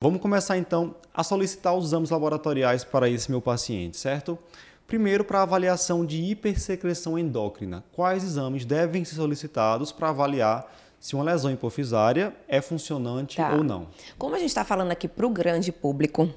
Vamos começar então a solicitar os exames laboratoriais para esse meu paciente, certo? Primeiro, para avaliação de hipersecreção endócrina. Quais exames devem ser solicitados para avaliar se uma lesão hipofisária é funcionante tá. ou não. Como a gente está falando aqui para o grande público,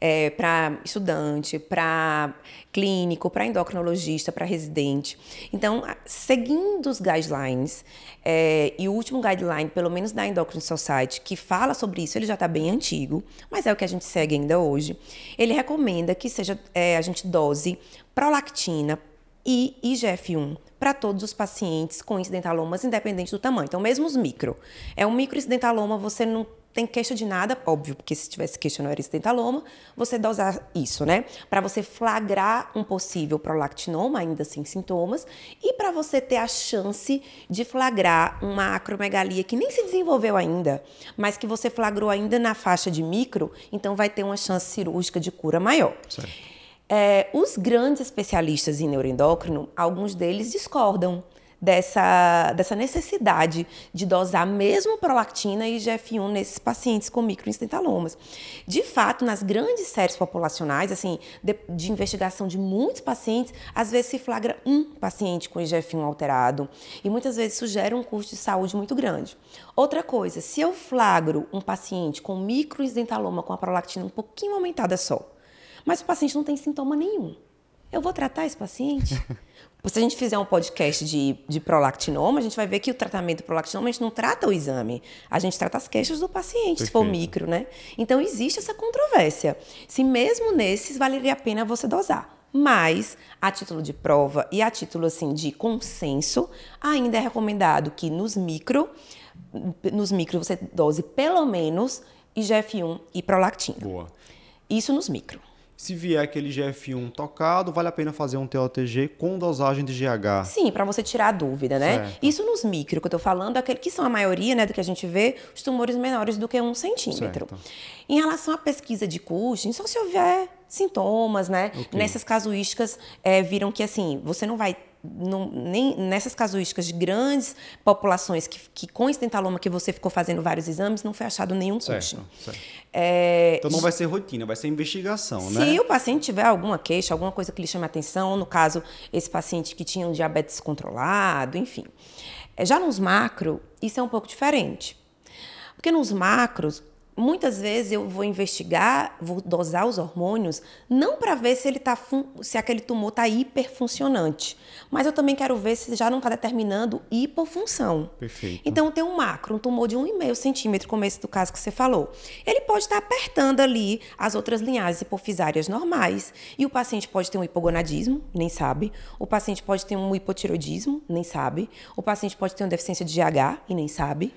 é, para estudante, para clínico, para endocrinologista, para residente, então, seguindo os guidelines, é, e o último guideline, pelo menos da Endocrine Society, que fala sobre isso, ele já está bem antigo, mas é o que a gente segue ainda hoje, ele recomenda que seja é, a gente dose prolactina e IGF-1 para todos os pacientes com incidentalomas, independente do tamanho. Então, mesmo os micro. É um microincidentaloma, você não tem queixa de nada, óbvio, porque se tivesse queixa não era incidentaloma, você dosar isso, né? Para você flagrar um possível prolactinoma, ainda sem sintomas, e para você ter a chance de flagrar uma acromegalia que nem se desenvolveu ainda, mas que você flagrou ainda na faixa de micro, então vai ter uma chance cirúrgica de cura maior. Certo. É, os grandes especialistas em neuroendócrino, alguns deles discordam dessa, dessa necessidade de dosar mesmo prolactina e IGF-1 nesses pacientes com microincidentalomas. De fato, nas grandes séries populacionais, assim, de, de, investigação de muitos pacientes, às vezes se flagra um paciente com IGF-1 alterado e muitas vezes isso gera um custo de saúde muito grande. Outra coisa, se eu flagro um paciente com microincidentaloma com a prolactina um pouquinho aumentada só, mas o paciente não tem sintoma nenhum. Eu vou tratar esse paciente? Se a gente fizer um podcast de, de prolactinoma, a gente vai ver que o tratamento do prolactinoma a gente não trata o exame, a gente trata as queixas do paciente, Perfeito. se for micro, né? Então existe essa controvérsia. Se mesmo nesses valeria a pena você dosar. Mas, a título de prova e a título assim de consenso, ainda é recomendado que nos micro, nos micro você dose pelo menos IGF-1 e prolactina. Boa. Isso nos micro. Se vier aquele GF1 tocado, vale a pena fazer um TOTG com dosagem de GH? Sim, para você tirar a dúvida, né? Certo. Isso nos micro que eu estou falando, aquele que são a maioria, né, do que a gente vê, os tumores menores do que um centímetro. Certo. Em relação à pesquisa de Cushing, só se houver sintomas, né? Okay. Nessas casuísticas, é, viram que assim, você não vai não, nem nessas casuísticas de grandes populações que, que com estentaloma que você ficou fazendo vários exames, não foi achado nenhum certo, Certo. É, então não vai ser rotina, vai ser investigação, se né? Se o paciente tiver alguma queixa, alguma coisa que lhe chame atenção, no caso, esse paciente que tinha um diabetes controlado, enfim. É, já nos macro, isso é um pouco diferente. Porque nos macros, muitas vezes eu vou investigar, vou dosar os hormônios, não para ver se ele tá se aquele tumor está hiperfuncionante, mas eu também quero ver se já não está determinando hipofunção. Perfeito. Então tem um macro, um tumor de 1,5 centímetro, como esse do caso que você falou. Ele pode estar tá apertando ali as outras linhagens hipofisárias normais e o paciente pode ter um hipogonadismo, nem sabe. O paciente pode ter um hipotiroidismo, nem sabe. O paciente pode ter uma deficiência de GH e nem sabe.